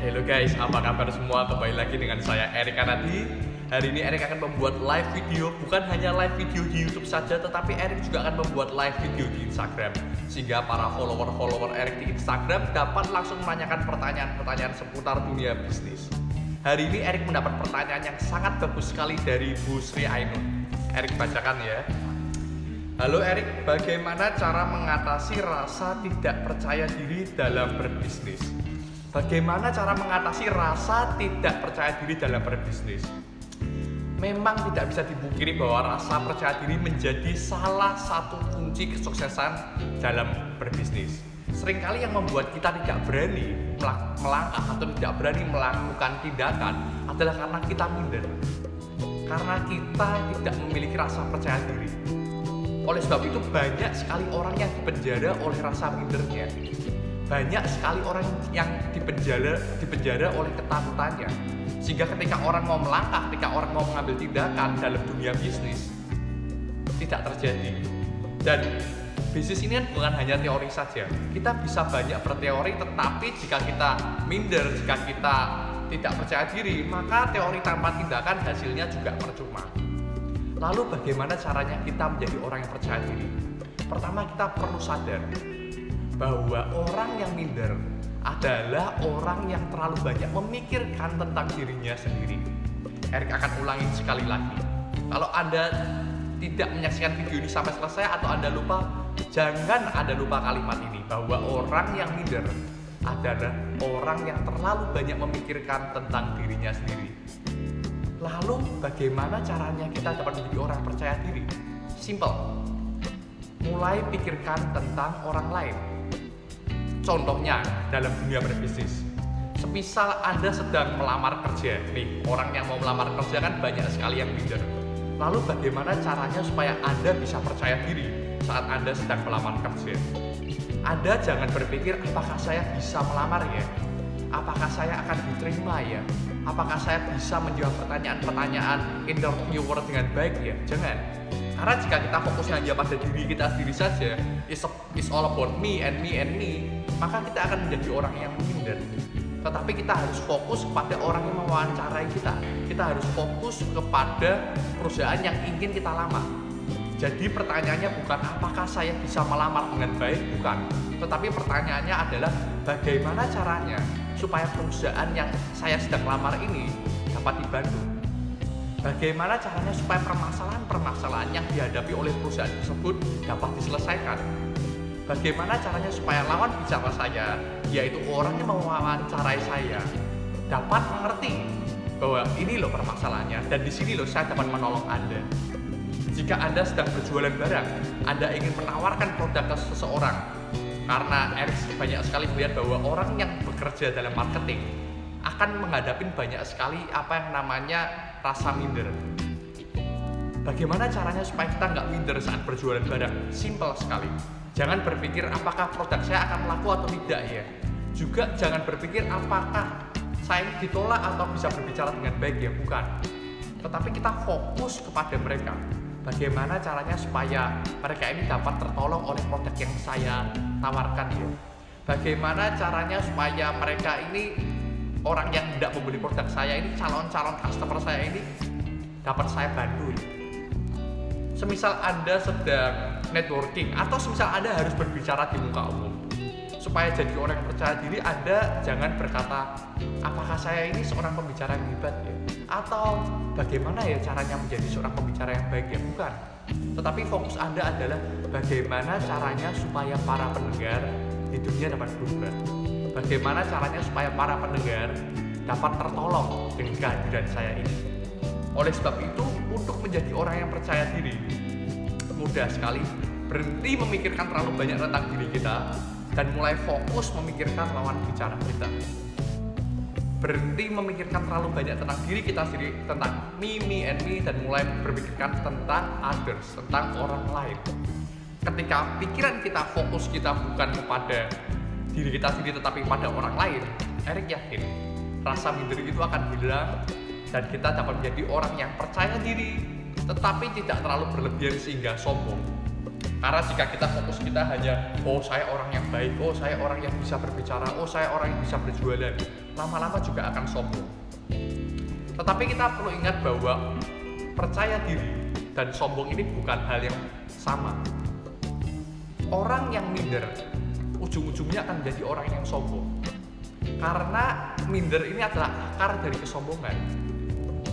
Halo guys, apa kabar semua? Kembali lagi dengan saya Erik Anadi. Hari ini Erik akan membuat live video, bukan hanya live video di YouTube saja, tetapi Erik juga akan membuat live video di Instagram. Sehingga para follower-follower Erik di Instagram dapat langsung menanyakan pertanyaan-pertanyaan seputar dunia bisnis. Hari ini Erik mendapat pertanyaan yang sangat bagus sekali dari Bu Sri Ainun. Erik bacakan ya. Halo Erik, bagaimana cara mengatasi rasa tidak percaya diri dalam berbisnis? Bagaimana cara mengatasi rasa tidak percaya diri dalam berbisnis? Memang tidak bisa dipungkiri bahwa rasa percaya diri menjadi salah satu kunci kesuksesan dalam berbisnis. Seringkali yang membuat kita tidak berani melangkah atau tidak berani melakukan tindakan adalah karena kita minder. Karena kita tidak memiliki rasa percaya diri oleh sebab itu banyak sekali orang yang dipenjara oleh rasa mindernya. Banyak sekali orang yang dipenjara dipenjara oleh ketakutannya. Sehingga ketika orang mau melangkah, ketika orang mau mengambil tindakan dalam dunia bisnis tidak terjadi. Dan bisnis ini kan bukan hanya teori saja. Kita bisa banyak berteori tetapi jika kita minder, jika kita tidak percaya diri, maka teori tanpa tindakan hasilnya juga percuma. Lalu bagaimana caranya kita menjadi orang yang percaya diri? Pertama kita perlu sadar bahwa orang yang minder adalah orang yang terlalu banyak memikirkan tentang dirinya sendiri. Erik akan ulangi sekali lagi. Kalau Anda tidak menyaksikan video ini sampai selesai atau Anda lupa, jangan Anda lupa kalimat ini bahwa orang yang minder adalah orang yang terlalu banyak memikirkan tentang dirinya sendiri. Lalu bagaimana caranya kita dapat menjadi orang percaya diri? Simple. Mulai pikirkan tentang orang lain. Contohnya dalam dunia berbisnis. Semisal Anda sedang melamar kerja, nih orang yang mau melamar kerja kan banyak sekali yang minder. Lalu bagaimana caranya supaya Anda bisa percaya diri saat Anda sedang melamar kerja? Anda jangan berpikir apakah saya bisa melamar ya? Apakah saya akan diterima ya? apakah saya bisa menjawab pertanyaan-pertanyaan interviewer dengan baik ya? Jangan. Karena jika kita fokusnya hanya pada diri kita sendiri saja, is, is all about me and me and me, maka kita akan menjadi orang yang minder. Tetapi kita harus fokus kepada orang yang mewawancarai kita. Kita harus fokus kepada perusahaan yang ingin kita lamar. Jadi pertanyaannya bukan apakah saya bisa melamar dengan baik, bukan. Tetapi pertanyaannya adalah bagaimana caranya supaya perusahaan yang saya sedang lamar ini dapat dibantu. Bagaimana caranya supaya permasalahan-permasalahan yang dihadapi oleh perusahaan tersebut dapat diselesaikan? Bagaimana caranya supaya lawan bicara saya, yaitu orang yang mewawancarai saya, dapat mengerti bahwa ini loh permasalahannya dan di sini loh saya dapat menolong Anda. Jika Anda sedang berjualan barang, Anda ingin menawarkan produk ke seseorang, karena Eric banyak sekali melihat bahwa orang yang bekerja dalam marketing akan menghadapi banyak sekali apa yang namanya rasa minder. Bagaimana caranya supaya kita nggak minder saat berjualan barang? Simple sekali. Jangan berpikir apakah produk saya akan laku atau tidak ya. Juga jangan berpikir apakah saya ditolak atau bisa berbicara dengan baik ya, bukan. Tetapi kita fokus kepada mereka bagaimana caranya supaya mereka ini dapat tertolong oleh produk yang saya tawarkan ya bagaimana caranya supaya mereka ini orang yang tidak membeli produk saya ini calon-calon customer saya ini dapat saya bantu ya. semisal anda sedang networking atau semisal anda harus berbicara di muka umum. Supaya jadi orang yang percaya diri Anda jangan berkata apakah saya ini seorang pembicara yang hebat ya? Atau bagaimana ya caranya menjadi seorang pembicara yang baik ya? Bukan. Tetapi fokus Anda adalah bagaimana caranya supaya para pendengar di dunia dapat berubah. Bagaimana caranya supaya para pendengar dapat tertolong dengan kehadiran saya ini. Oleh sebab itu untuk menjadi orang yang percaya diri mudah sekali berhenti memikirkan terlalu banyak tentang diri kita dan mulai fokus memikirkan lawan bicara kita. Berhenti memikirkan terlalu banyak tentang diri kita sendiri, tentang me, me, and me, dan mulai berpikirkan tentang others, tentang orang lain. Ketika pikiran kita, fokus kita bukan kepada diri kita sendiri, tetapi pada orang lain, Erik yakin rasa minder itu akan hilang dan kita dapat menjadi orang yang percaya diri, tetapi tidak terlalu berlebihan sehingga sombong Karena jika kita fokus kita hanya oh saya orang yang baik, oh saya orang yang bisa berbicara, oh saya orang yang bisa berjualan, lama-lama juga akan sombong. Tetapi kita perlu ingat bahwa percaya diri dan sombong ini bukan hal yang sama. Orang yang minder ujung-ujungnya akan menjadi orang yang sombong. Karena minder ini adalah akar dari kesombongan.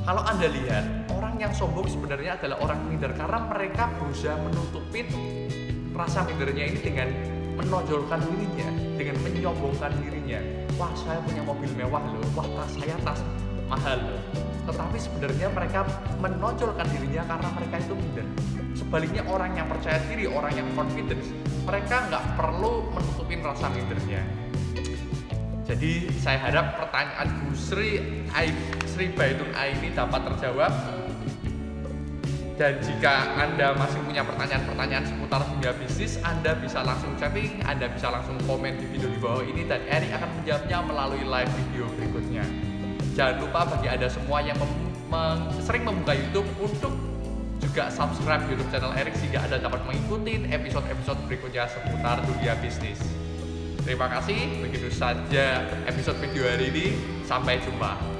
Kalau Anda lihat, orang yang sombong sebenarnya adalah orang minder karena mereka berusaha menutupin rasa mindernya ini dengan menonjolkan dirinya, dengan menyombongkan dirinya. Wah, saya punya mobil mewah loh. Wah, tas saya tas mahal loh. Tetapi sebenarnya mereka menonjolkan dirinya karena mereka itu minder. Sebaliknya orang yang percaya diri, orang yang confidence, mereka nggak perlu menutupin rasa mindernya. Jadi saya harap pertanyaan Bu Sri Ai, Sri Baitun Ai ini dapat terjawab. Dan jika Anda masih punya pertanyaan-pertanyaan seputar dunia bisnis, Anda bisa langsung chatting, Anda bisa langsung komen di video di bawah ini dan Erik akan menjawabnya melalui live video berikutnya. Jangan lupa bagi Anda semua yang mem mem sering membuka YouTube untuk juga subscribe YouTube channel Erik sehingga Anda dapat mengikuti episode-episode berikutnya seputar dunia bisnis. Terima kasih, begitu saja episode video hari ini. Sampai jumpa.